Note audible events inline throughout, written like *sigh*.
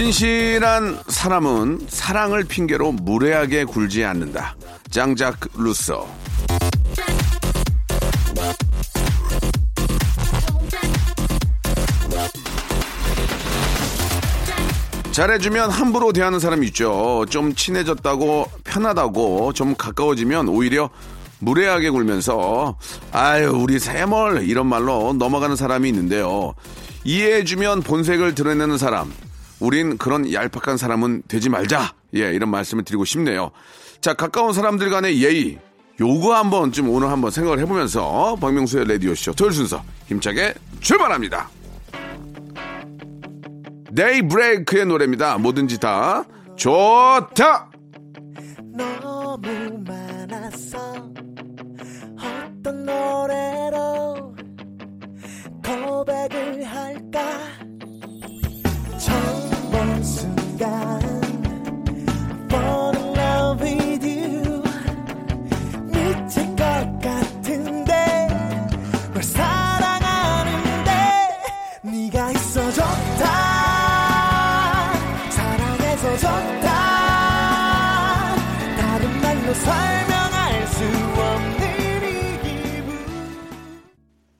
진실한 사람은 사랑을 핑계로 무례하게 굴지 않는다 짱작 루소 잘해주면 함부로 대하는 사람이 있죠. 좀 친해졌다고 편하다고 좀 가까워지면 오히려 무례하게 굴면서 아유 우리 새멀 이런 말로 넘어가는 사람이 있는데요. 이해해주면 본색을 드러내는 사람. 우린 그런 얄팍한 사람은 되지 말자. 예 이런 말씀을 드리고 싶네요. 자 가까운 사람들 간의 예의. 요거 한번 좀 오늘 한번 생각을 해보면서 박명수의 라디오쇼 토요일 순서 힘차게 출발합니다. 데이브레이크의 노래입니다. 뭐든지 다 좋다. 너무 많았어 어떤 노래로 고백을 할까 처음 본 순간 Fall in love with you 미칠 것 같은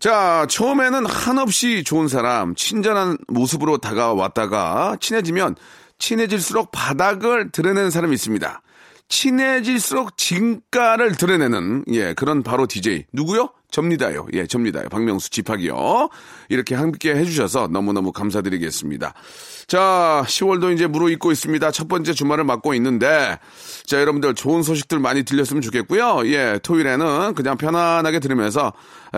자, 처음에는 한없이 좋은 사람, 친절한 모습으로 다가왔다가 친해지면 친해질수록 바닥을 드러내는 사람이 있습니다. 친해질수록 진가를 드러내는 예 그런 바로 DJ 누구요? 접니다요. 예, 접니다요. 박명수 집학이요. 이렇게 함께 해주셔서 너무너무 감사드리겠습니다. 자, 10월도 이제 무르익고 있습니다. 첫 번째 주말을 맞고 있는데, 자, 여러분들 좋은 소식들 많이 들렸으면 좋겠고요. 예, 토요일에는 그냥 편안하게 들으면서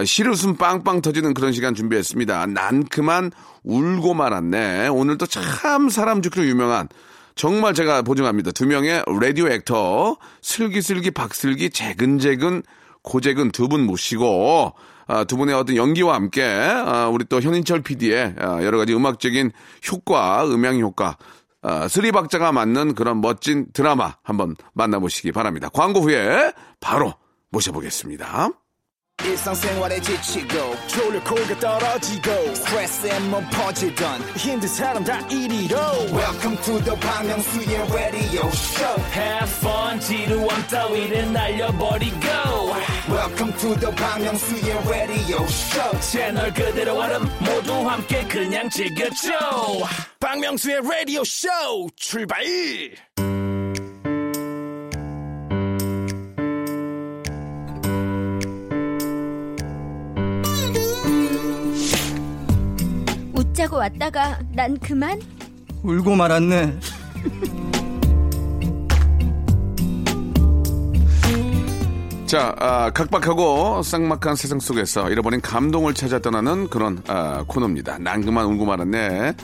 시르숨 빵빵 터지는 그런 시간 준비했습니다. 난 그만 울고 말았네. 오늘도 참 사람 좋기로 유명한 정말 제가 보증합니다. 두 명의 라디오 액터 슬기슬기 박슬기 재근재근 고재근 두 분 모시고 아, 두 분의 어떤 연기와 함께 아, 우리 또 현인철 PD의 아, 여러 가지 음악적인 효과, 음향 효과 아, 스리박자가 맞는 그런 멋진 드라마 한번 만나보시기 바랍니다. 광고 후에 바로 모셔보겠습니다. 일상생활에 지치고, 졸려 코가 떨어지고, 스트레스에 몸 퍼지던, 힘든 사람 다 이리로. welcome to the Bang Myung-soo's radio show Have fun, 지루함 따위를 날려버리고. welcome to the Bang Myung-soo's radio show 채널 그대로 얼음 모두 함께 그냥 즐겨줘. 박명수의 radio show 출발 웃자고 왔다가 난 그만 울고 말았네. 자, 아, 각박하고 쌍막한 세상 속에서 잃어버린 감동을 찾아 떠나는 그런 아, 코너입니다. 난 그만 울고 말았네.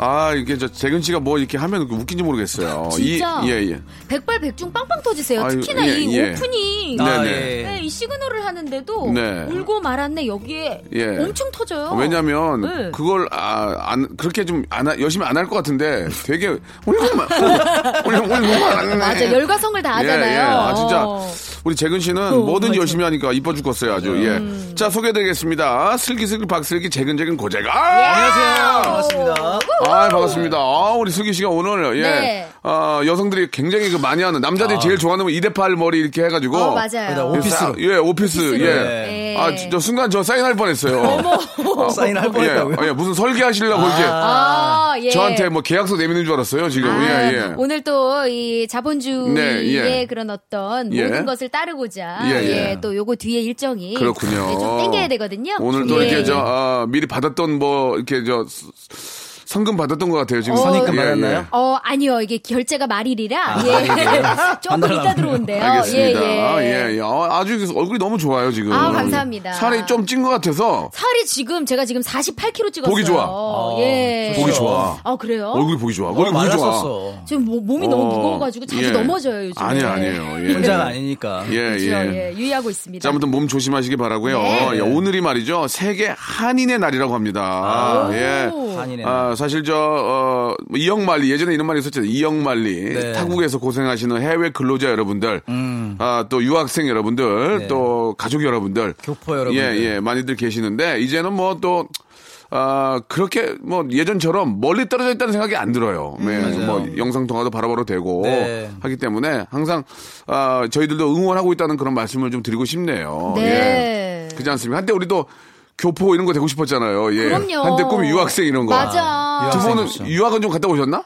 아, 이게 저 재근 씨가 뭐 이렇게 하면 웃긴지 모르겠어요. 진짜 이, 예, 예. 백발백중 빵빵 터지세요. 아유, 특히나 예, 이 예. 오프닝 아, 네. 네, 이 시그널을 하는데도 네. 울고 말았네 여기에 예. 엄청 터져요. 왜냐면 네. 그걸 아, 안 그렇게 좀 안 열심히 안 할 것 같은데 되게 울고만 울고만 *laughs* 맞아 열과성을 다 하잖아요. 예, 예. 아, 진짜. 어. 우리 재근 씨는 어, 뭐든지 맞아. 열심히 하니까 이뻐 죽겠어요, 아주. 음. 예. 자, 소개해드리겠습니다. 슬기슬기 박슬기 재근재근 고재가. 아! 안녕하세요. 반갑습니다. 아, 반갑습니다. 아, 우리 슬기 씨가 오늘, 예. 네. 아, 여성들이 굉장히 그 많이 하는, 남자들이 제일 좋아하는 건 2대8 머리 이렇게 해가지고. 어, 맞아요. 오피스로. 예, 오피스. 오피스로. 예. 네. 아, 진짜 순간 저 사인할 뻔했어요. 어, *laughs* 사인할 뻔했다고요? 예, 예, 무슨 설계하시려고 이렇게. 아, 예. 저한테 뭐 계약서 내미는 줄 알았어요, 지금. 아, 예, 예. 오늘 또 이 자본주의의 네, 예. 그런 어떤 예. 모든 것을 따르고자 예, 예, 예. 또 요거 뒤에 일정이 그렇군요. 네, 좀 땡겨야 되거든요. 오늘도 예. 이렇게 저 아, 미리 받았던 뭐 이렇게 저 수- 성금 받았던 것 같아요. 지금 어, 선입금 예, 예. 받았나요? 어, 아니요. 이게 결제가 말일이라, 아, 예. *laughs* 조금 한 이따 달 들어온대요. 알겠습니다. 예, 예. 예, 예. 어, 아주 얼굴이 너무 좋아요, 지금. 아, 감사합니다. 살이 좀 찐 것 같아서 살이 지금, 제가 지금 48kg 찍었어요. 보기 좋아. 예. 보기 좋아. 아, 그래요? 얼굴이 보기 좋아. 얼굴이 어, 보기 좋아. 지금 뭐, 몸이 너무 어, 무거워가지고 자주 예. 넘어져요, 요즘. 아니에요, 아니에요. 예. 혼자가 아니니까. 예, 그렇죠. 예. 예. 유의하고 있습니다. 자, 아무튼 몸 조심하시기 바라고요. 네. 예, 오늘이 말이죠. 세계 한인의 날이라고 합니다. 아, 예. 한인의 아, 사실 저, 어, 뭐 이영만리, 예전에 이런 말이 있었잖아요. 이영만리. 네. 타국에서 고생하시는 해외 근로자 여러분들, 아, 또 유학생 여러분들, 음. 네. 또 가족 여러분들. 교포 여러분들. 예, 예, 많이들 계시는데, 이제는 뭐 또, 아, 그렇게 뭐 예전처럼 멀리 떨어져 있다는 생각이 안 들어요. 네, 맞아요. 뭐 영상 통화도 바로바로 되고 네. 하기 때문에 항상, 아, 저희들도 응원하고 있다는 그런 말씀을 좀 드리고 싶네요. 네. 예. 그렇지 않습니까? 한때 우리도 교포 이런 거 되고 싶었잖아요. 예. 그럼요. 한때 꿈이 유학생 이런 거. 맞아. 두 분은. 유학은 좀 갔다 오셨나?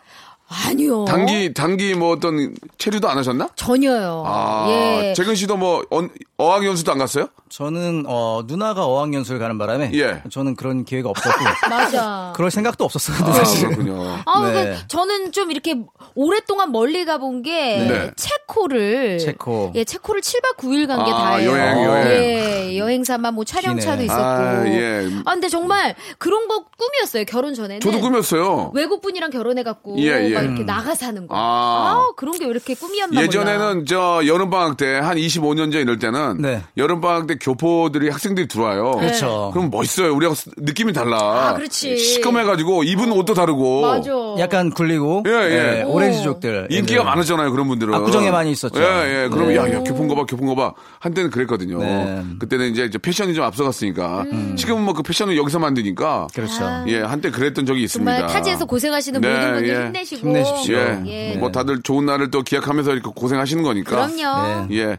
아니요. 단기, 단기 뭐 어떤 체류도 안 하셨나? 전혀요. 아, 예. 재근 씨도 뭐 어, 어학연수도 안 갔어요? 저는 어 누나가 어학연수를 가는 바람에 예. 저는 그런 기회가 없었고 *laughs* 맞아. 그럴 생각도 없었어요. 아, 사실. 그렇군요. *laughs* 아, 네. 그러니까 저는 좀 이렇게 오랫동안 멀리 가본 게 네. 체코를 체코. 예, 체코를 7박 9일 간게 아, 다예요. 여행, 여행. 예, 여행 삼아 뭐 촬영차도 기네. 있었고. 아, 예. 아, 근데 정말 그런 거 꿈이었어요. 결혼 전에는. 저도 꿈이었어요. 외국 분이랑 결혼해 갖고 예, 예. 막 이렇게 나가 사는 거. 아. 아, 그런 게 왜 이렇게 꿈이었나 몰라. 예전에는 저 여름 방학 때 한 25년 전 이럴 때는 네. 여름 방학 때 교포들이 학생들이 들어와요. 그렇죠. 그럼 멋있어요. 우리하고 느낌이 달라. 아, 그렇지. 시커매가지고 입은 옷도 다르고. 맞아. 약간 굴리고 예, 예. 오렌지족들 인기가 애들. 많았잖아요, 그런 분들은. 압구정에 많이 있었죠. 예, 예. 그럼 네. 야, 야, 교포인 거 봐, 교포인 거 봐. 한때는 그랬거든요. 네. 그때는 이제, 패션이 좀 앞서갔으니까. 음. 지금은 뭐 그 패션을 여기서 만드니까. 그렇죠. 예, 한때 그랬던 적이 있습니다. 정말 타지에서 고생하시는 네, 모든 분들 예. 힘내시고. 힘내십시오. 예. 예. 뭐 다들 좋은 날을 또 기약하면서 이렇게 고생하시는 거니까. 그럼요. 네. 예.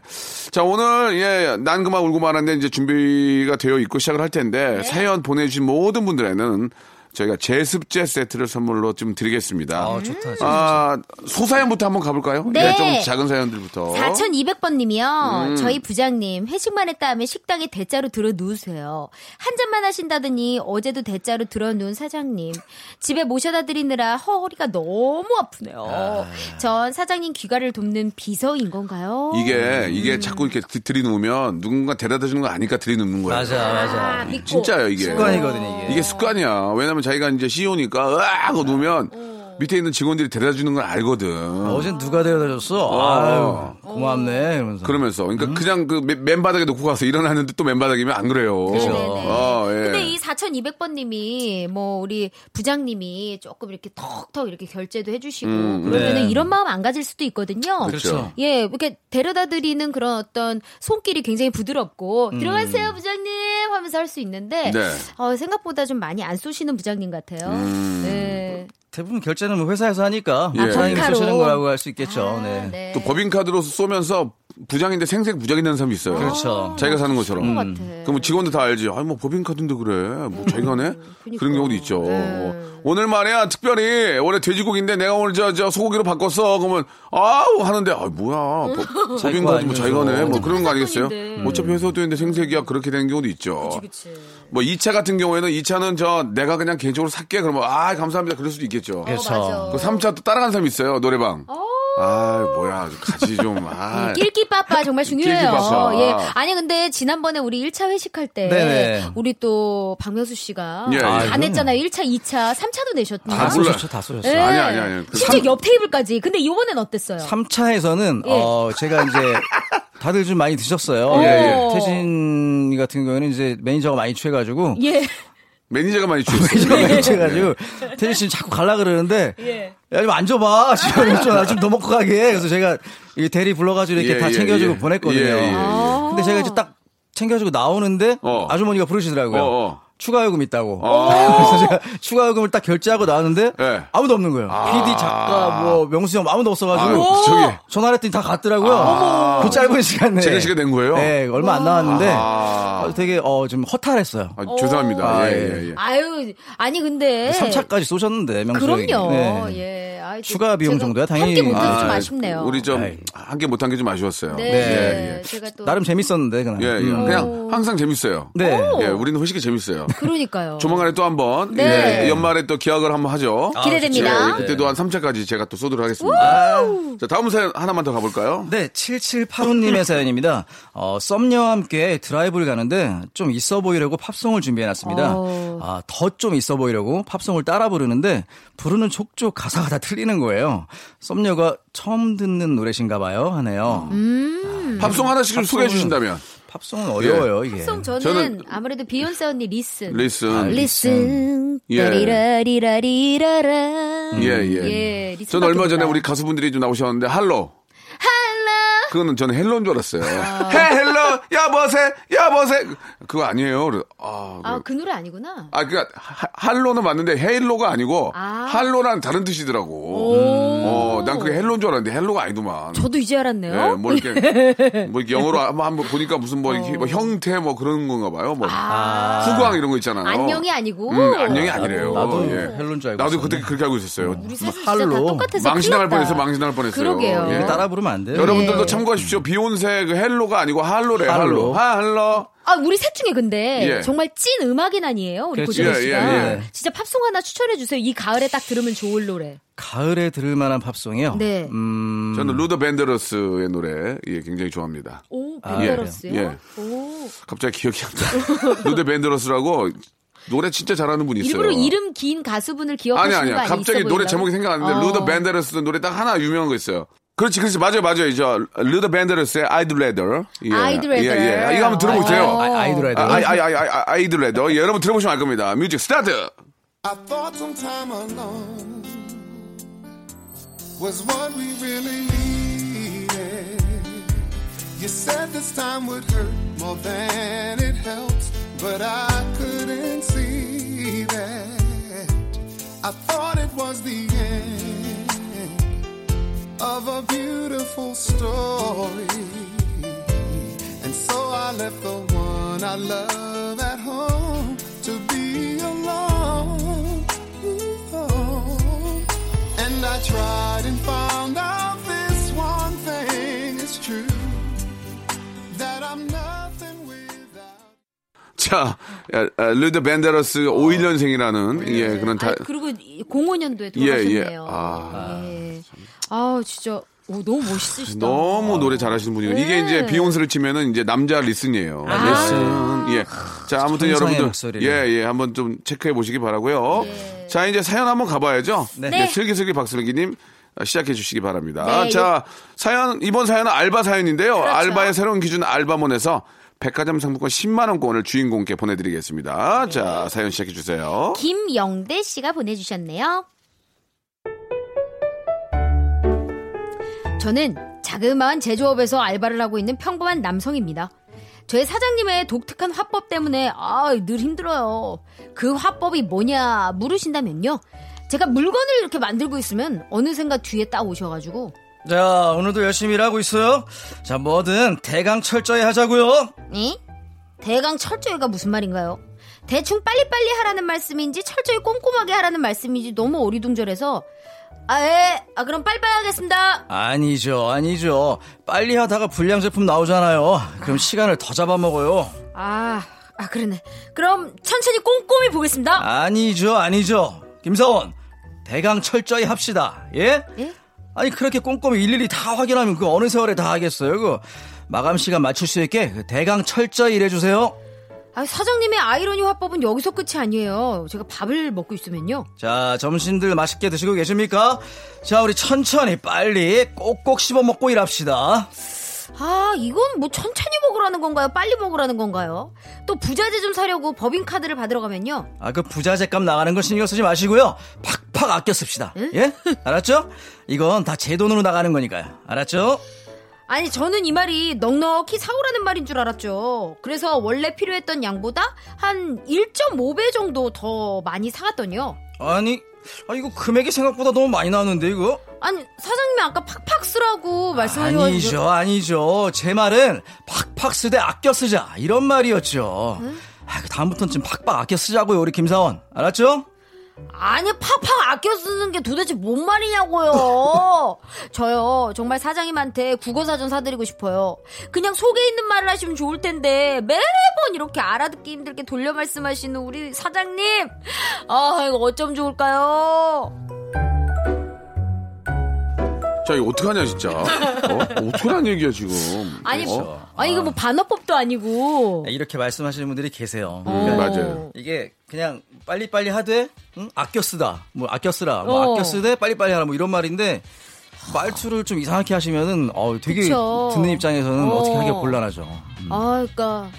자, 오늘, 예, 난 그만 울고 말았는데 이제 준비가 되어 있고 시작을 할 텐데, 네. 사연 보내주신 모든 분들에는 저희가 제습제 세트를 선물로 좀 드리겠습니다. 아, 좋다. 진짜. 아, 소사연부터 한번 가볼까요? 네. 예, 좀 작은 사연들부터. 4200번 님이요. 음. 저희 부장님, 회식만 했다 하면 식당에 대자로 들어 누우세요. 한 잔만 하신다더니 어제도 대자로 들어 누운 사장님. 집에 모셔다 드리느라 허리가 너무 아프네요. 전 사장님 귀가를 돕는 비서인 건가요? 이게, 이게 자꾸 이렇게 드- 들이누우면 누군가 데려다 주는 거 아니까 들이눕는 거예요. 맞아, 맞아. 아. 진짜요, 이게. 습관이거든요, 이게. 이게 습관이야. 왜냐면 자기가 이제 CEO니까, 으악! 하고 누우면 밑에 있는 직원들이 데려다 주는 걸 알거든. 어젠 누가 데려다 줬어? 아유, 고맙네. 이러면서. 그러면서. 그러니까 그냥 그 맨- 맨바닥에 놓고 가서 일어나는데 또 맨바닥이면 안 그래요. 네네네. 어, 예. 근데 이 4200번 님이 뭐 우리 부장님이 조금 이렇게 턱턱 이렇게 결제도 해 주시고 음, 그러면은 네. 이런 마음 안 가질 수도 있거든요. 그렇죠. 예, 이렇게 데려다 드리는 그런 어떤 손길이 굉장히 부드럽고 음. 들어가세요 부장님 하면서 할 수 있는데 네. 어, 생각보다 좀 많이 안 쏘시는 부장님 같아요. 음. 네. 대부분 결제는 뭐 회사에서 하니까 예. 사장님이 법인카로. 쓰시는 거라고 할 수 있겠죠. 아, 네. 네. 또 법인카드로 쏘면서 부장인데 생색 부장이 되는 사람이 있어요. 그렇죠. 자기가 사는 것처럼. 것 같아. 그럼 지원도 다 알지. 아니, 뭐 법인카드인데 그래. 뭐 자기가 네? 그러니까. 그런 경우도 있죠. 네. 오늘 말이야, 특별히, 원래 돼지고기인데 내가 오늘 저, 저 소고기로 바꿨어. 그러면, 아우! 하는데, 아, 뭐야. 법- 자기 법인카드 거뭐 아니면서. 자기가 네. 뭐 그런 거 아니겠어요? 돈인데. 어차피 회사 돈인데 생색이야. 그렇게 되는 경우도 있죠. 그치. 뭐 2차 같은 경우에는 2차는 저 내가 그냥 개인적으로 살게. 그러면, 아, 감사합니다. 그럴 수도 있겠죠. 그렇죠. 그 3차 또 따라간 사람이 있어요. 노래방. 아, 뭐야. 같이 좀, *laughs* 아. 낄끼빠빠 정말 중요해요. 낄끼빠빠. 예. 아니 근데 지난번에 우리 1차 회식할 때 네네. 우리 또 박명수 씨가 예, 예. 다 아, 냈잖아요. 1차, 2차, 3차도 내셨죠. 다 몰라. 쏘셨죠, 다 쏘셨어요. 예. 아니, 아니, 아니. 그 심지어 옆 테이블까지. 근데 이번엔 어땠어요? 3차에서는 예. 어 제가 이제 *laughs* 다들 좀 많이 드셨어요. 예, 예. 태진 같은 경우에는 이제 매니저가 많이 취해가지고 예. 매니저가 많이 주셨어요. *laughs* 매니저가 많이 취해가지고 태진 씨는 자꾸 갈라 그러는데 예. 야좀 앉아봐 지금 *laughs* 좀더 먹고 가게 그래서 제가 이 대리 불러가지고 이렇게 예, 다 예, 챙겨주고 예. 보냈거든요. 예, 예, 예. 근데 제가 이제 딱 챙겨주고 나오는데 어. 아주머니가 부르시더라고요. 어, 어. 추가 요금 있다고. 어. *laughs* 그래서 제가 추가 요금을 딱 결제하고 나왔는데 예. 아무도 없는 거예요. PD 작가 뭐 명수 형 아무도 없어가지고 아유, 저기. 전화를 했더니 다 갔더라고요. 그 짧은 시간에. 씨가 낸 거예요? 네, 얼마 안 나왔는데 아. 어, 되게 어, 좀 허탈했어요. 아, 죄송합니다. 아, 예, 예. 예, 예. 아유, 아니 근데 3차까지 쏘셨는데 명수. 그럼요. 네. 예. 추가 비용 정도야, 당연히. 함께 못해서 좀 아, 아쉽네요. 우리 좀. 함께 못한 게 좀 아쉬웠어요. 네, 예, 예. 제가 또 나름 재밌었는데 그날. 예, 예. 음. 그냥 항상 재밌어요. 네. 예, 우리는 훨씬 재밌어요. 그러니까요. 조만간에 또 한번 네. 예, 연말에 또 기약을 한번 하죠. 기대됩니다. 예, 그때도 한 3차까지 제가 또 쏘도록 하겠습니다. 자, 다음 사연 하나만 더 가볼까요? 네, 7785님의 사연입니다. 어, 썸녀와 함께 드라이브를 가는데 좀 있어 보이려고 팝송을 준비해놨습니다. 어. 아, 더 좀 있어 보이려고 팝송을 따라 부르는데 부르는 족족 가사가 다 틀리 는 거예요. 썸녀가 처음 듣는 노래신가 봐요 하네요. 음. 팝송 하나씩 좀 팝송은- 소개해 주신다면. 팝송은 어려워요, 이게. 송 저는, 저는- 아무래도 비욘세 언니 Listen. Listen. Listen. 예. 따리라리라리라라. 예, 예. 예, Listen 저는 얼마 전에. 우리 가수분들이 좀 나오셨는데, Halo. 그거는 저는 Hello인 줄 알았어요. 아. 해, Hello, 여보세, 여보세. 그거 아니에요. 아, 아, 그, 그 노래 아니구나. 아, 그니까, Halo는 맞는데, Halo가 아니고, 아. Halo란 다른 뜻이더라고. 어, 난 그게 Hello인 줄 알았는데, Hello가 아니더만. 저도 이제 알았네요. 예, 뭐 이렇게, *laughs* 뭐 이렇게 영어로 한번 한번 보니까 무슨 뭐, 이렇게 뭐 형태 뭐 그런 건가 봐요. 뭐, 후광 이런 거 있잖아요. 어. 안녕이 아니고. 음, 안녕이 아니래요. 나도 예. Hello인 줄 알고 나도. 그때 그렇게 알고 있었어요. 우리 셋은 진짜 Halo. 다 똑같아서 망신당할. 뻔했어, 망신당할 뻔했어요. 그러게요. 예. 따라 부르면 안 돼요. 여러 분들도 네. 참고하십시오. 비욘세 그 Hello가 아니고 Halo래요. Halo. Halo. Halo. 아, 우리 셋 중에 근데 예. 정말 찐 음악인 아니에요? 우리 그렇죠. 고재민 예, 씨가. 예, 예. 진짜 팝송 하나 추천해 주세요. 이 가을에 딱 들으면 좋을 노래. 가을에 들을 만한 팝송이요. 네. 음, 저는 루더 벤더러스의 노래 예, 굉장히 좋아합니다. 오, 아, 벤더러스요? 예. 오. 갑자기 기억이 안 나. *laughs* 루더 벤더러스라고 노래 진짜 잘하는 분이 있어요. 일부러 이름 긴 가수분을 아니 기억하시는 아니야. 거 아니에요? 갑자기 노래? 제목이 생각 안 나는데 어. 루더 벤더러스 노래 딱 하나 유명한 거 있어요. 그렇지, 그렇지, 맞아요, 맞아요. 저 벤더러스의 I'd Rather. 예. I'd Rather. 예, 예. 이거 한번 들어보세요. 어. 아, 아이돌 아이돌. 아, 아이, 아이, 아이, 아이, I'd Rather. 예, 여러분 들어보시면 알 겁니다. Music start. I thought some time alone was what we really needed. You said this time would hurt more than it helps, but I couldn't see that. I thought it was the end of a beautiful story. And so I left the one I love at home to be alone. And I tried and found out this one thing is true that I'm nothing without. 자, 야, 아, 루더 벤더러스 51년생이라는 예, 그런 다, 아, 그리고 05년도에 예, 돌아가셨네요. 예. 아. 예. 아, 진짜 오, 너무 멋있으시다. 너무 노래 잘하시는 분이에요. 이게 네. 이제 비욘세로 치면은 이제 남자 Listen이에요. Listen. 예. 자, 아무튼 여러분들 목소리를. 예, 예. 한번 좀 체크해 보시기 바라고요. 자, 이제 사연 한번 가 봐야죠. 네. 네. 슬기슬기 박슬기 님 시작해 주시기 바랍니다. 네, 자, 사연 이번 사연은 알바 사연인데요. 그렇죠. 알바의 새로운 기준 알바몬에서 백화점 상품권 10만 원권을 주인공께 보내 드리겠습니다. 네. 자, 사연 시작해 주세요. 김영대 씨가 보내 주셨네요. 저는 자그마한 제조업에서 알바를 하고 있는 평범한 남성입니다. 저희 사장님의 독특한 화법 때문에 아, 늘 힘들어요. 그 화법이 뭐냐 물으신다면요. 제가 물건을 이렇게 만들고 있으면 어느샌가 뒤에 딱 오셔가지고 자, 오늘도 열심히 일하고 있어요. 자, 뭐든 대강 철저히 하자고요. 에? 대강 철저히가 무슨 말인가요? 대충 빨리빨리 하라는 말씀인지 철저히 꼼꼼하게 하라는 말씀인지 너무 어리둥절해서 아, 예. 아, 그럼 빨리빨리 하겠습니다. 아니죠, 아니죠. 빨리 하다가 불량 제품 나오잖아요. 그럼 시간을 더 잡아먹어요. 아, 아, 그러네. 그럼 천천히 꼼꼼히 보겠습니다. 아니죠, 아니죠. 김사원, 대강 철저히 합시다. 예? 예? 아니 그렇게 꼼꼼히 일일이 다 확인하면 그 어느 세월에 다 하겠어요. 그 마감 시간 맞출 수 있게 그 대강 철저히 일해주세요. 아, 사장님의 아이러니 화법은 여기서 끝이 아니에요. 제가 밥을 먹고 있으면요. 자, 점심들 맛있게 드시고 계십니까? 자, 우리 천천히 빨리 꼭꼭 씹어 먹고 일합시다. 아, 이건 뭐 천천히 먹으라는 건가요? 빨리 먹으라는 건가요? 또 부자재 좀 사려고 법인카드를 받으러 가면요. 아, 그 부자재 값 나가는 거 신경 쓰지 마시고요. 팍팍 아껴 씁시다. 예? 알았죠? 이건 다 제 돈으로 나가는 거니까요. 알았죠? 아니 저는 이 말이 넉넉히 사오라는 말인 줄 알았죠. 그래서 원래 필요했던 양보다 한 1.5배 정도 더 많이 사갔더니요. 아니, 아, 이거 금액이 생각보다 너무 많이 나왔는데, 이거? 아니 사장님이 아까 팍팍 쓰라고 말씀하셔가지고 아니죠, 아니죠. 제 말은 팍팍 쓰되 아껴 쓰자. 이런 말이었죠. 아, 그 다음부터는 좀 팍팍 아껴 쓰자고요, 우리 김사원. 알았죠? 아니 팍팍 아껴 쓰는 게 도대체 뭔 말이냐고요. *laughs* 저요 정말 사장님한테 국어사전 사드리고 싶어요. 그냥 속에 있는 말을 하시면 좋을 텐데 매번 이렇게 알아듣기 힘들게 돌려 말씀하시는 우리 사장님. 아 이거 어쩜 좋을까요? 자, 이거 어떡하냐, 진짜. 어? 어떡하란 얘기야, 지금. 아니 어? 아니 이거 뭐 반어법도 아니고. 이렇게 말씀하시는 분들이 계세요. 어. 그러니까 맞아요. 이게 그냥 빨리빨리 하되 응? 아껴 쓰다 뭐 아껴 쓰라 뭐 어. 아껴 쓰되 빨리빨리 하라 뭐 이런 말인데 말투를 좀 이상하게 하시면은 어 되게 그쵸. 듣는 입장에서는 어. 어. 떻게 하기가 곤란하죠. 아 그러니까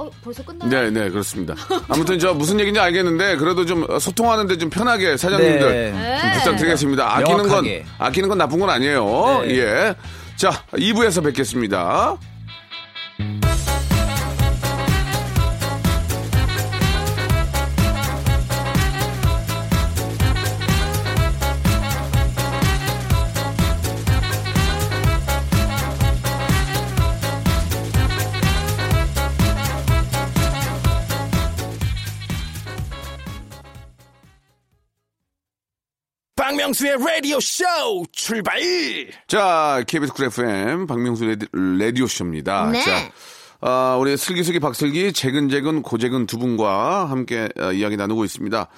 어 벌써 끝나요? 네, 네, 그렇습니다. 아무튼 저 무슨 얘기인지 알겠는데 그래도 좀 소통하는데 좀 편하게 사장님들 네. 좀 부탁드리겠습니다. 아끼는 명확하게. 건 아끼는 건 나쁜 건 아니에요. 네. 예. 자, 2부에서 뵙겠습니다. 박명수의 라디오 쇼 출발! 자, KBS 쿨 FM 박명수 레디, 라디오 쇼입니다. 네. 자, 아, 우리 슬기슬기 박슬기 재근재근 고재근 두 분과 함께 어, 이야기 나누고 있습니다.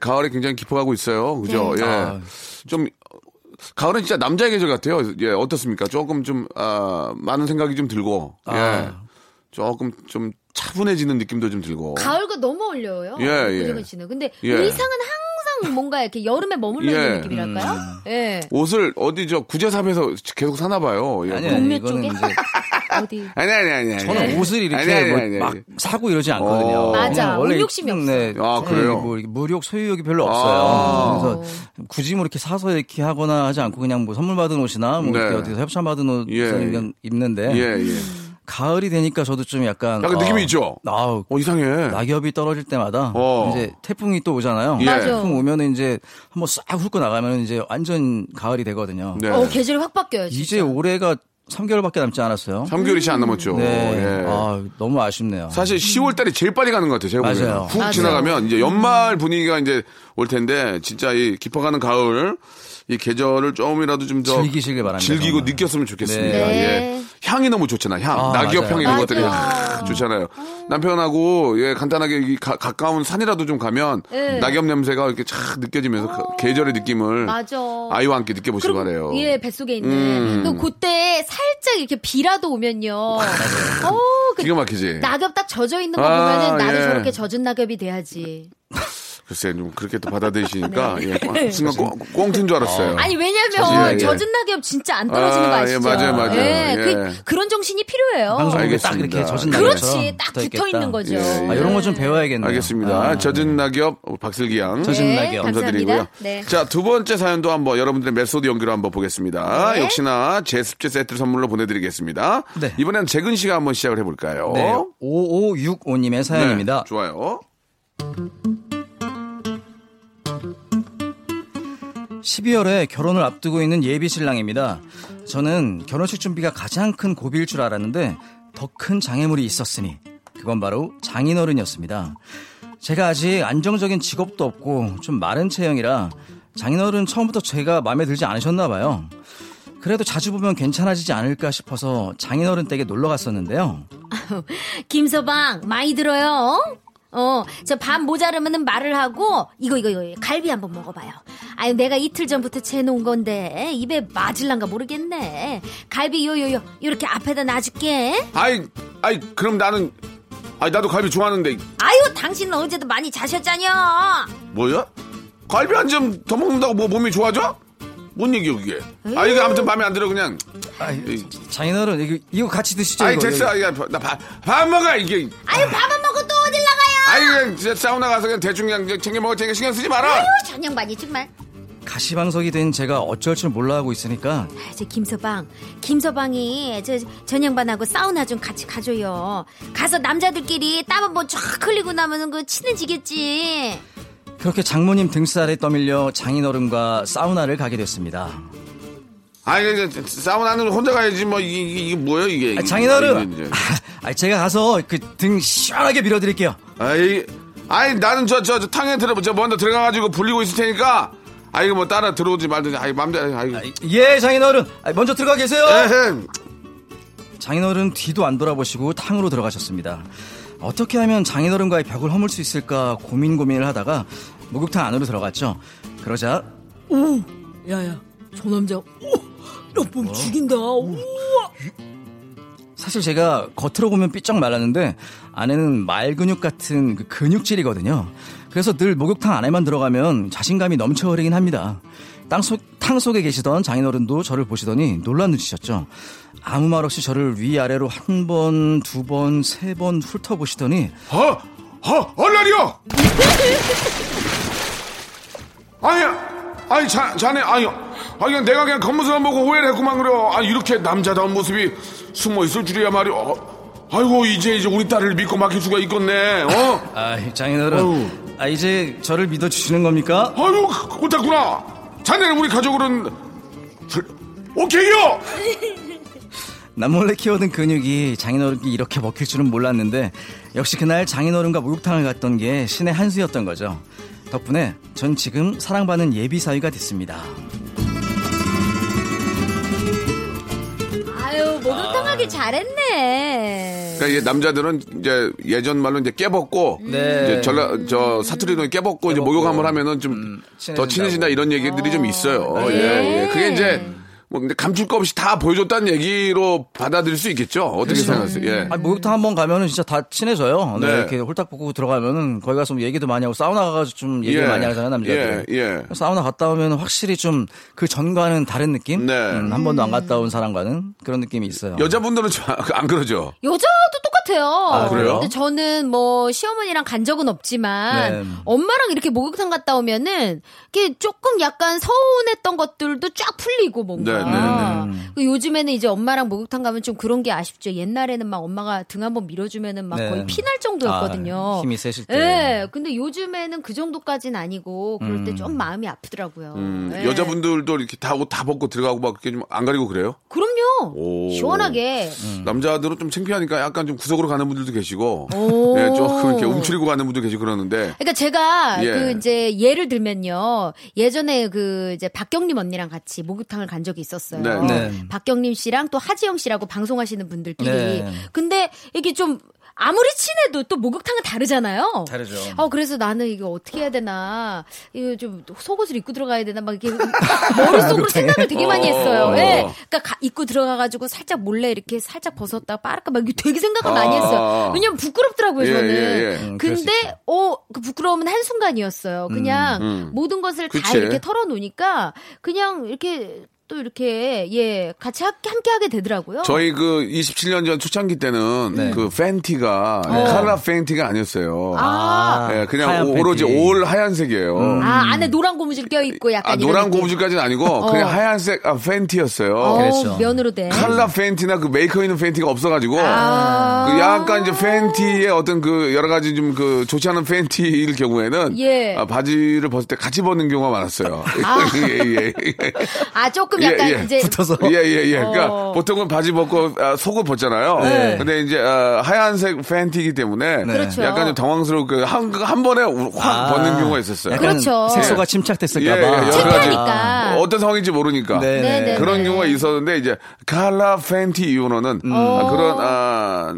가을이 굉장히 깊어가고 있어요. 그죠? 네. 예. 아. 좀 가을은 진짜 남자의 계절 같아요. 예, 어떻습니까? 조금 좀 아, 많은 생각이 좀 들고 예. 아. 조금 좀 차분해지는 느낌도 좀 들고. 가을과 너무 어울려요. 예, 예. 고재근 씨는. 근데 예. 의상은 항상 뭔가 이렇게 여름에 머물러 예. 있는 느낌이랄까요? 예. 옷을 어디 저 구제삽에서 계속 사나 봐요. 예. 아니 아니 동묘 이거는 쪽에? 이제 어디? 아니 아니 아니. 아니. 저는 옷을 이렇게 아니, 아니, 뭐 아니, 막 아니. 사고 이러지 않거든요. 어. 맞아. 원래 옷 욕심이 이- 없어. 네, 아, 그래요? 뭐 이렇게 무력 소유욕이 별로 아. 없어요. 그래서 굳이 뭐 이렇게 사서 이렇게 하거나 하지 않고 그냥 뭐 선물 받은 옷이나 뭐 네. 이렇게 어디서 협찬 받은 옷 예. 그냥 입는데 예, 예. 가을이 되니까 저도 좀 약간 약간 느낌이 있죠? 아우 어, 이상해. 낙엽이 떨어질 때마다 어. 이제 태풍이 또 오잖아요. 예. 맞아. 태풍 오면은 이제 한번 싹 훑고 나가면 이제 완전 가을이 되거든요. 네. 어, 계절이 확 바뀌어요. 진짜. 이제 올해가 3개월밖에 남지 않았어요. 3개월이 채안 남았죠. 네. 예. 아, 너무 아쉽네요. 사실 10월 달이 제일 빨리 가는 것 같아요. 제가 보기에는. 맞아요. 훅 맞아요. 지나가면 이제 연말 분위기가 이제 올 텐데 진짜 이 깊어가는 가을 이 계절을 조금이라도 좀 더 즐기시길 바랍니다, 즐기고 정말. 느꼈으면 좋겠습니다. 네. 예. 향이 너무 좋잖아. 향. 아, 낙엽 맞아요. 향 이런 맞아요. 것들이 하, 좋잖아요. 남편하고 예, 간단하게 이 가, 가까운 산이라도 좀 가면 네. 낙엽 냄새가 이렇게 착 느껴지면서 그 계절의 느낌을 맞아. 아이와 함께 느껴보시기 그리고, 바래요. 예, 뱃속에 있는. 음. 그 그때 살짝 이렇게 비라도 오면요. 어, 그 기가 막히지. 낙엽 딱 젖어 있는 거 아, 보면은 나도 예. 저렇게 젖은 낙엽이 돼야지. 글쎄, 좀 그렇게 또 받아들이시니까 *laughs* 예, 꽝- 순간 꽁- 꽁트인 줄 알았어요. 네. 아니 왜냐면 예, 예. 젖은 낙엽 진짜 안 떨어지는 거 아, 아시죠? 예, 맞아요, 맞아요. 예, 예. 그, 그런 정신이 필요해요. 방송국에 딱 알겠습니다. 이렇게 젖은 그렇지, 낙엽처럼 딱. 붙어 있는 거죠. 예, 예. 아, 이런 거 좀 배워야겠네요. 알겠습니다. 아. 젖은 낙엽 박슬기 양. 젖은 네, 낙엽. 감사드리고요. 네. 자, 두 번째 사연도 한번 여러분들의 메소드 연기로 한번 보겠습니다. 네. 역시나 제습제 세트를 선물로 보내드리겠습니다. 네. 이번엔 재근 씨가 한번 시작을 해볼까요? 네. 5565님의 사연입니다. 네, 좋아요. 12월에 결혼을 앞두고 있는 예비 신랑입니다. 저는 결혼식 준비가 가장 큰 고비일 줄 알았는데 더 큰 장애물이 있었으니 그건 바로 장인어른이었습니다. 제가 아직 안정적인 직업도 없고 좀 마른 체형이라 장인어른 처음부터 제가 마음에 들지 않으셨나 봐요. 그래도 자주 보면 괜찮아지지 않을까 싶어서 장인어른 댁에 놀러 갔었는데요. *laughs* 김서방 많이 들어요. 어, 저 밥 모자르면은 말을 하고 이거 이거 이거 갈비 한번 먹어봐요. 아유 내가 이틀 전부터 재놓은 건데 입에 맞을란가 모르겠네. 갈비 요요요 이렇게 앞에다 놔줄게. 아이, 아이, 그럼 나는, 아이, 나도 갈비 좋아하는데, 아유 당신은 어제도 많이 자셨잖여. 뭐야? 갈비 한 점 더 먹는다고 뭐 몸이 좋아져? 뭔 얘기야, 그게? 아, 이게 아무튼 마음에 안 들어, 그냥. 아이, 장인어른 이거, 이거 같이 드시죠. 아이, 이거, 됐어. 이거. 아이, 나 밥, 밥 먹어, 이게. 아유 밥안 먹고 또 어딜 나가요? 아이, 그냥 진짜 사우나 가서 그냥 대충 그냥 챙겨 먹을 테니까 신경 쓰지 마라. 아유 전형반이 정말. 가시방석이 된 제가 어쩔 줄 몰라 하고 있으니까 아, 저 김서방, 김서방이 저 전형반하고 사우나 좀 같이 가줘요. 가서 남자들끼리 땀 한번 쫙 흘리고 나면은 그 친해지겠지. 그렇게 장모님 등살에 떠밀려 장인어른과 사우나를 가게 됐습니다. 아니, 이제 사우나는 혼자 가야지, 뭐, 이게, 이게, 뭐야, 이게. 아, 장인어른, 이제. 아, 제가 가서 그 등 시원하게 밀어드릴게요. 아이, 아니 나는 저저 탕에 들어 저 먼저 들어가가지고 불리고 있을 테니까 아 이거 뭐 따라 들어오지 말든지 아이 맘대로 아이 예, 장인어른. 아, 먼저 들어가 계세요. 에헤. 장인어른 뒤도 안 돌아보시고 탕으로 들어가셨습니다. 어떻게 하면 장인어른과의 벽을 허물 수 있을까 고민 고민을 하다가 목욕탕 안으로 들어갔죠. 그러자 야야, 저 남자, 오, 야몸 죽인다. 우와. 사실 제가 겉으로 보면 삐쩍 말랐는데 안에는 말 근육 같은 그 근육질이거든요. 그래서 늘 목욕탕 안에만 들어가면 자신감이 넘쳐 흐르긴 합니다. 땅 속, 탕 속에 계시던 장인어른도 저를 보시더니 놀란 눈치셨죠. 아무 말 없이 저를 위아래로 한 번, 두 번, 세 번 훑어보시더니 어? 어? 얼라리요! 아니, 아니, 자, 자네, 아니, 아니, 내가 그냥 겉모습만 보고 오해를 했구만, 그래. 아니, 이렇게 남자다운 모습이 숨어 있을 줄이야 말이야. 어, 아이고, 이제, 이제 우리 딸을 믿고 맡길 수가 있겠네, 어? *laughs* 아, 장인어른, 아 이제 저를 믿어 주시는 겁니까? 아유, 그렇구나. 자네는 우리 가족으로는, 불- 오케이요! *laughs* 남 몰래 키워둔 근육이 장인어른께 이렇게 먹힐 줄은 몰랐는데 역시 그날 장인어른과 목욕탕을 갔던 게 신의 한 수였던 거죠. 덕분에 전 지금 사랑받는 예비 사위가 됐습니다. 가길 잘했네. 그러니까 이제 남자들은 이제 예전 말로 이제 깨벗고 네. 이제 전라 저 사투리 는 깨벗고 이제 깨벗고. 목욕 한번 하면은 좀더 음. 친해진다 이런 얘기들이 좀 있어요. 예, 예. 그게 이제 뭐 근데 감출 거 없이 다 보여줬다는 얘기로 받아들일 수 있겠죠. 어떻게 생각하세요? 예. 아니, 목욕탕 한번 가면은 진짜 다 친해져요. 네, 네. 이렇게 홀딱 벗고 들어가면은 거기 가서 뭐 얘기도 많이 하고 사우나 가가지고 좀 얘기를 예. 많이 하잖아요, 남자들. 예, 예. 사우나 갔다 오면 확실히 좀 그 전과는 다른 느낌? 네. 음, 한 번도 안 갔다 온 사람과는 그런 느낌이 있어요. 여자분들은 좀안 그러죠. 여자도 똑 같아요. 아, 그래요? 근데 저는 뭐 시어머니랑 간 적은 없지만 네. 엄마랑 이렇게 목욕탕 갔다 오면은 이게 조금 약간 서운했던 것들도 쫙 풀리고 뭔가. 네, 네, 그 요즘에는 이제 엄마랑 목욕탕 가면 좀 그런 게 아쉽죠. 옛날에는 막 엄마가 등 한번 밀어주면은 막 네. 거의 피날 정도였거든요. 아, 힘이 세실 때. 네, 근데 요즘에는 그 정도까지는 아니고 그럴 때 음. 좀 마음이 아프더라고요. 음, 네. 여자분들도 이렇게 다 옷 다 벗고 들어가고 막 그렇게 좀 안 가리고 그래요? 그럼요. 오. 시원하게. 남자들은 좀 창피하니까 약간 좀 구석으로 가는 분들도 계시고, 오. 예, 조금 이렇게 움츠리고 가는 분도 계시고 그러는데, 그러니까 제가 예. 그 이제 예를 들면요. 예전에 그 이제 박경림 언니랑 같이 목욕탕을 간 적이 있었어요. 네. 네. 박경림 씨랑 또 하지영 씨라고 방송하시는 분들끼리. 네. 근데 이게 좀 아무리 친해도 또 목욕탕은 다르잖아요. 다르죠. 어 그래서 나는 이거 어떻게 해야 되나 이거 좀 속옷을 입고 들어가야 되나 막 이렇게 *laughs* 머릿속으로 생각을 되게 많이 했어요. 어. 예. 그러니까 가- 입고 들어가 가지고 살짝 몰래 이렇게 살짝 벗었다가 빠를까 막 이게 되게 생각을 많이 했어요. 아. 왜냐면 부끄럽더라고요 예, 저는. 예, 예. 음, 근데 어그 부끄러움은 한 순간이었어요. 그냥 음. 모든 것을 다 그치. 이렇게 털어 놓으니까 그냥 이렇게 또 이렇게 예 같이 함께 함께 하게 되더라고요. 저희 그 27년 전 초창기 때는 네. 그 팬티가 칼라 팬티가 아니었어요. 아, 예, 그냥 오- 오로지 팬티. 올 하얀색이에요. 아 안에 노란 고무줄 껴 있고 약간 아, 노란. 고무줄까지는 아니고 그냥 하얀색 아, 팬티였어요. 어. 면으로 된. 칼라 팬티나 그 메이커 있는 팬티가 없어가지고 아. 그 약간 이제 팬티의 어떤 그 여러 가지 좀 그 좋지 않은 팬티일 경우에는 예. 아, 바지를 벗을 때 같이 벗는 경우가 많았어요. *laughs* 예, 예, 예. 아 조금 예, 약간 예. 이제 붙어서. 예, 예, 예. 그러니까 어. 보통은 바지 벗고 아, 속을 벗잖아요. 네. 근데 이제 아, 하얀색 팬티이기 때문에 그렇죠. 약간 좀 당황스럽고 한, 한 번에 확 아. 벗는 경우가 있었어요. 그렇죠. 색소가 예. 침착됐을까봐. 예, 예, 여러 가지 창피하니까. 어떤 상황인지 모르니까. 네. 네, 네. 그런 경우가 있었는데 이제 칼라 팬티 이후로는 음. 아, 그런 아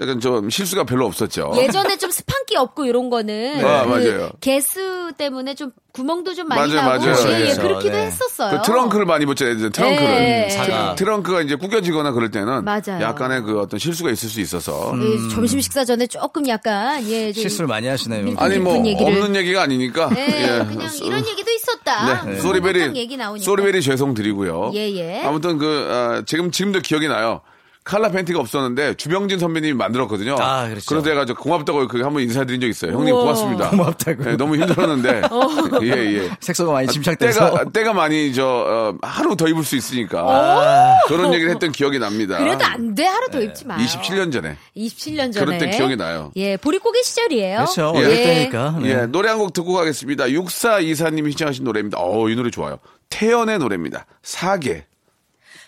약간 좀 실수가 별로 없었죠. 예전에 좀 스판기 없고 이런 거는 아, 그 맞아요. 개수 때문에 좀 구멍도 좀 많이 맞아요, 나고 맞아요. 예, 예, 그렇죠. 그렇기도 네. 했었어요. 그 트렁크를 많이 붙여야 되죠. 트렁크를. 예. 사과. 트- 트렁크가 이제 구겨지거나 그럴 때는 맞아요. 약간의 그 어떤 실수가 있을 수 있어서 예, 점심 식사 전에 조금 약간 예, 좀 실수를 많이 하시네요. 밀- 아니 뭐 얘기를. 없는 얘기가 아니니까 예, 예. 그냥 소- 이런 얘기도 있었다. 네, 음, 소리베리 얘기 나오니까. 소리베리 죄송 드리고요. 예, 예. 아무튼 그 아, 지금 지금도 기억이 나요. 칼라 팬티가 없었는데 주병진 선배님이 만들었거든요. 아, 그렇죠. 그래서 제가 저 고맙다고 그 한번 인사드린 적 있어요. 형님 고맙습니다. 고맙다고요? 예, 너무 힘들었는데 *laughs* 어. 예 예. 색소가 많이 침착돼서. 때가 때가 많이 저 어, 하루 더 입을 수 있으니까 그런 얘기를 했던 기억이 납니다. 그래도 안 돼. 하루 더 입지 마. 27년 전에. 27년 전에. 그럴 때 기억이 나요. 예, 보릿고개 시절이에요. 그렇죠. 예. 어릴 때니까. 네. 예, 노래 한 곡 듣고 가겠습니다. 6424님이 신청하신 노래입니다. 어, 이 노래 좋아요. 태연의 노래입니다. 사계.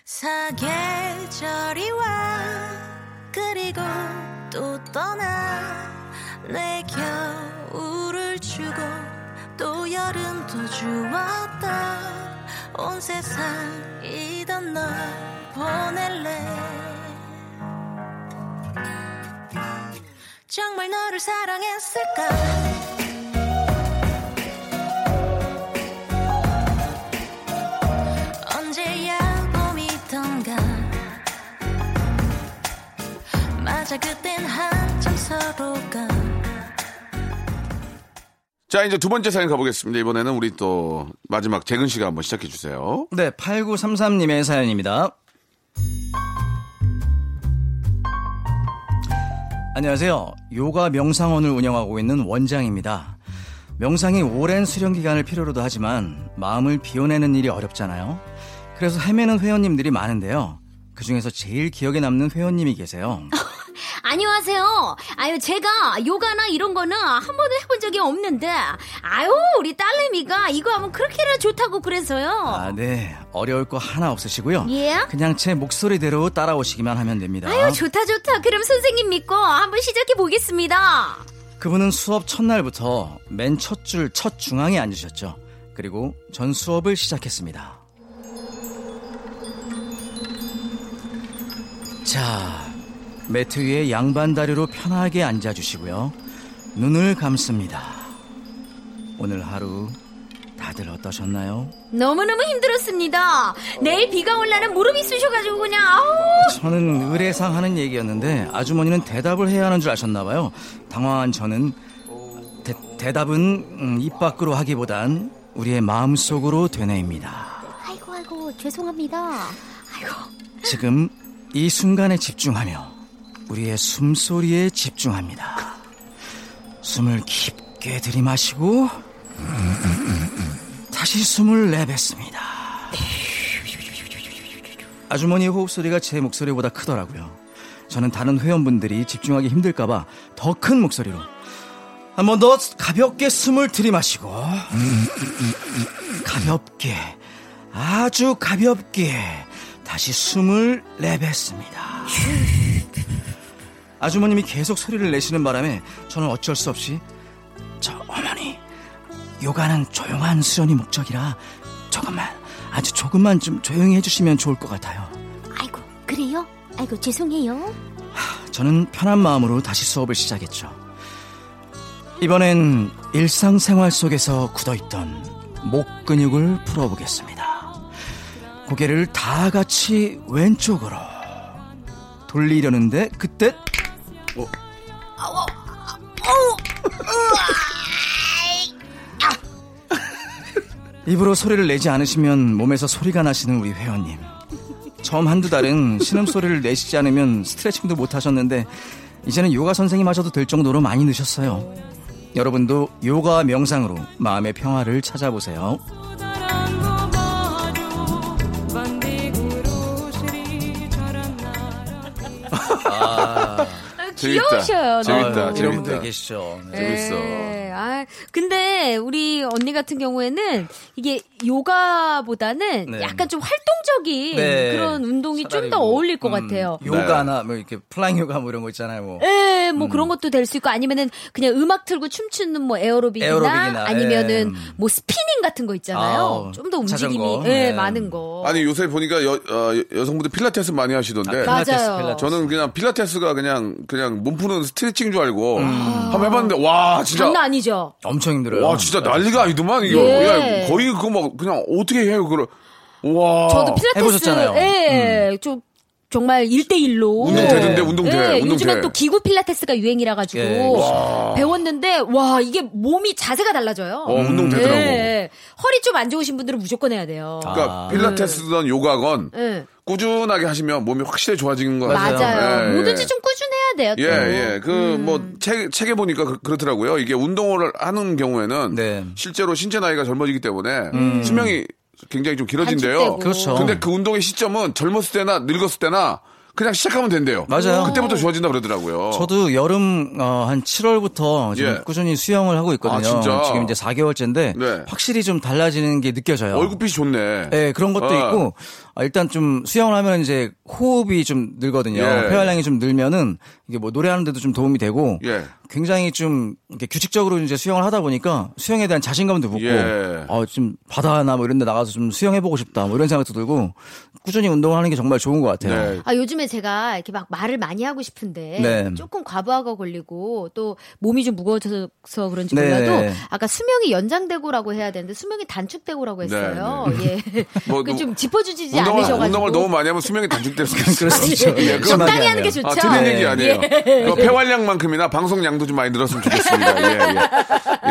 사계절이 와 그리고 또 떠나 내 겨울을 주고 또 여름도 주었다. 온 세상이던 널 보낼래. 정말 너를 사랑했을까 자, 이제 두 번째 사연 가보겠습니다. 이번에는 우리 또 마지막 재근 씨가 한번 시작해 주세요. 네, 8933님의 사연입니다. 안녕하세요. 요가 명상원을 운영하고 있는 원장입니다. 명상이 오랜 수련 기간을 필요로도 하지만 마음을 비워내는 일이 어렵잖아요. 그래서 헤매는 회원님들이 많은데요. 그 중에서 제일 기억에 남는 회원님이 계세요. *laughs* 안녕하세요. 아유, 제가 요가나 이런 거는 한 번도 해본 적이 없는데, 아유, 우리 딸내미가 이거 하면 그렇게나 좋다고 그래서요. 아, 네. 어려울 거 하나 없으시고요. 예? 그냥 제 목소리대로 따라오시기만 하면 됩니다. 아유, 좋다, 좋다. 그럼 선생님 믿고 한번 시작해 보겠습니다. 그분은 수업 첫날부터 맨 첫 줄, 첫 중앙에 앉으셨죠. 그리고 전 수업을 시작했습니다. 자, 매트 위에 양반 다리로 편하게 앉아주시고요. 눈을 감습니다. 오늘 하루 다들 어떠셨나요? 너무너무 힘들었습니다. 내일 비가 올라는 무릎이 쑤셔가지고 그냥, 아우. 저는 의례상 하는 얘기였는데 아주머니는 대답을 해야 하는 줄 아셨나봐요. 당황한 저는 대, 답은 입 밖으로 하기보단 우리의 마음속으로 되뇌입니다. 아이고, 아이고, 죄송합니다. 아이고. 지금 이 순간에 집중하며 우리의 숨소리에 집중합니다. 숨을 깊게 들이마시고 다시 숨을 내뱉습니다. 아주머니의 호흡 소리가 제 목소리보다 크더라고요. 저는 다른 회원분들이 집중하기 힘들까봐 더 큰 목소리로 한번 더 가볍게 숨을 들이마시고 가볍게 아주 가볍게 다시 숨을 내뱉습니다. 아주머님이 계속 소리를 내시는 바람에 저는 어쩔 수 없이 저 어머니 요가는 조용한 수련이 목적이라 조금만 아주 조금만 좀 조용히 해주시면 좋을 것 같아요. 아이고, 그래요? 아이고, 죄송해요. 저는 편한 마음으로 다시 수업을 시작했죠. 이번엔 일상생활 속에서 굳어있던 목 근육을 풀어보겠습니다. 고개를 다 같이 왼쪽으로 돌리려는데 그때 입으로 소리를 내지 않으시면 몸에서 소리가 나시는 우리 회원님. 처음 한두 달은 신음소리를 내시지 않으면 스트레칭도 못 하셨는데 이제는 요가 선생님 하셔도 될 정도로 많이 느셨어요. 여러분도 요가 명상으로 마음의 평화를 찾아보세요. 귀여우셔요. 재밌다. 아, 이런 분들 계시죠. 네. 재밌어. 네. 아, 근데 우리 언니 같은 경우에는 이게 요가보다는 네. 약간 좀 활동적인 네. 그런 운동이 좀더 뭐, 어울릴 것 음, 같아요. 요가나 뭐 이렇게 flying 요가 뭐 이런 거 있잖아요. 뭐. 예, 뭐 그런 것도 될 수 있고 아니면은 그냥 음악 틀고 춤추는 뭐 에어로빅이나, 에어로빅이나, 아니면은 예. 뭐 스피닝 같은 거 있잖아요. 좀 더 움직임이 자전거. 예, 네. 많은 거. 아니 요새 보니까 여, 어, 여성분들 필라테스 많이 하시던데. 맞아요. 필라테스, 필라테스. 저는 그냥 필라테스가 그냥 그냥 몸 푸는 스트레칭 줄 알고 한번 해봤는데 와 진짜 장난 아니죠. 엄청 힘들어요. 와 진짜 난리가 아니더만 이거 예. 야, 거의 그거 막 그냥 어떻게 해요 그걸 와 저도 필라테스 해보셨잖아요. 예, 좀 정말 1대1로 운동 되던데, 운동 돼, 예, 운동 요즘엔 돼. 또 기구 필라테스가 유행이라 가지고 예, 배웠는데 와, 이게 몸이 자세가 달라져요. 어, 운동 되더라고. 예. 허리 좀 안 좋으신 분들은 무조건 해야 돼요. 그러니까 아. 필라테스든 요가건 예. 꾸준하게 하시면 몸이 확실히 좋아지는 거 같아요. 맞아요. 예, 뭐든지 예. 좀 꾸준해야 돼요. 또. 예, 예. 그, 음. 뭐, 책, 책에 보니까 그, 렇더라고요 이게 운동을 하는 경우에는 네. 실제로 신체 나이가 젊어지기 때문에 수명이 굉장히 좀 길어진대요. 단축되고. 그렇죠. 근데 그 운동의 시점은 젊었을 때나 늙었을 때나 그냥 시작하면 된대요. 맞아요. 그때부터 좋아진다 그러더라고요. 저도 여름 어, 한 7월부터 지금 예. 꾸준히 수영을 하고 있거든요. 아, 진짜? 지금 이제 4개월째인데 네. 확실히 좀 달라지는 게 느껴져요. 얼굴빛이 좋네. 네, 그런 것도 어. 있고 아, 일단 좀 수영을 하면 이제 호흡이 좀 늘거든요. 예. 폐활량이 좀 늘면은 이게 뭐 노래하는데도 좀 도움이 되고 예. 굉장히 좀 이렇게 규칙적으로 이제 수영을 하다 보니까 수영에 대한 자신감도 붙고 예. 아, 좀 바다나 뭐 이런 데 나가서 좀 수영해 보고 싶다 뭐 이런 생각도 들고 꾸준히 운동하는 게 정말 좋은 것 같아요. 네. 아, 요즘에 제가 이렇게 막 말을 많이 하고 싶은데 네. 조금 과부하가 걸리고 또 몸이 좀 무거워져서 그런지 네. 몰라도 아까 수명이 연장되고라고 해야 되는데 수명이 단축되고라고 했어요. 예. *laughs* 뭐, 그좀 짚어주지 운동을, 않으셔가지고. 운동을 너무 많이 하면 수명이 단축될 수가 있어요. 수 있죠. 예, 그건 적당히 하는 게. 좋죠. 아, 틀린 얘기 아니에요. 예. 그 폐활량만큼이나 방송량도 좀 많이 늘었으면 좋겠습니다. 예,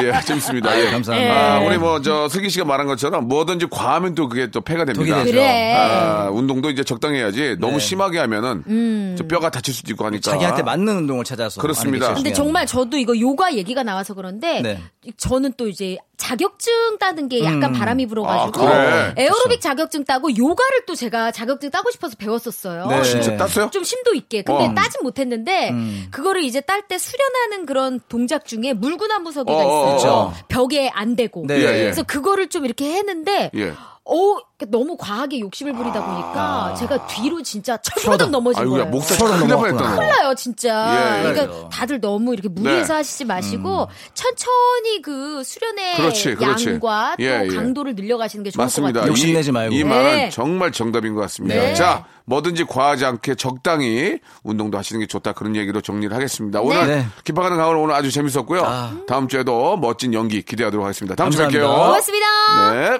예. 예, 재밌습니다. 예. 감사합니다. 아, 우리 뭐, 저, 슬기 씨가 말한 것처럼 뭐든지 과하면 또 그게 또 폐가 됩니다. 독이 되죠. 그래. 아, 운동도 이제 적당히 해야지 너무 네. 심하게 하면은 음. 저 뼈가 다칠 수도 있고 하니까. 자기한테 맞는 운동을 찾아서 그렇습니다. 근데. 정말 저도 이거 요가 얘기가 나와서 그런데 네. 저는 또 이제 자격증 따는 게 약간 바람이 불어가지고 아, 그래? 에어로빅 자격증 따고 요가를 또 제가 자격증 따고 싶어서 배웠었어요. 네. 진짜 땄어요? 좀 심도 있게. 근데 어. 따진 못했는데 그거를 이제 딸 때 수련하는 그런 동작 중에 물구나무 서기가 어, 어, 있어요. 어. 벽에 안 대고. 네. 예, 예. 그래서 그거를 좀 이렇게 했는데 예. 어 너무 과하게 욕심을 부리다 보니까 제가 뒤로 진짜 철버덕 넘어진 아이고야, 거예요. 목살 서로 큰일. 뻔했다. 너. 몰라요, 진짜. 예, 예. 그러니까 다들 너무 이렇게 무리해서 네. 하시지 마시고 천천히 그 수련의 그렇지, 그렇지. 양과 또 예, 예. 강도를 늘려가시는 게 좋을 맞습니다. 것 같아요. 욕심내지 이- 말고. 이 말은 네. 정말 정답인 것 같습니다. 네. 자, 뭐든지 과하지 않게 적당히 운동도 하시는 게 좋다. 그런 얘기로 정리를 하겠습니다. 오늘 네. 기파가는 가을 오늘 아주 재밌었고요. 다음 주에도 멋진 연기 기대하도록 하겠습니다. 다음 주에 감사합니다. 뵐게요. 고맙습니다. 네.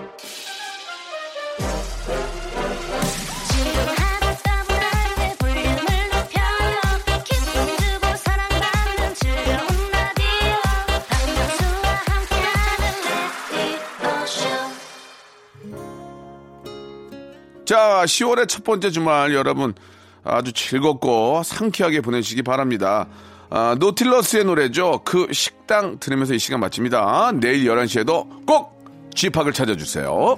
자, 10월의 첫 번째 주말 여러분 아주 즐겁고 상쾌하게 보내시기 바랍니다. 아, 노틸러스의 노래죠. 그 식당 들으면서 이 시간 마칩니다. 내일 11시에도 꼭 쥐팍을 찾아주세요.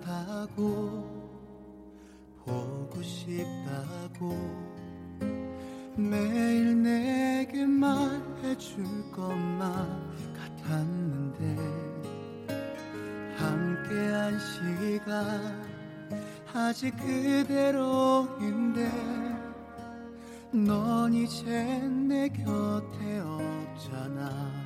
사랑한다고 싶다고 매일 내게 말해줄 것만 같았는데 함께한 시간 아직 그대로인데 넌 이제 내 곁에 없잖아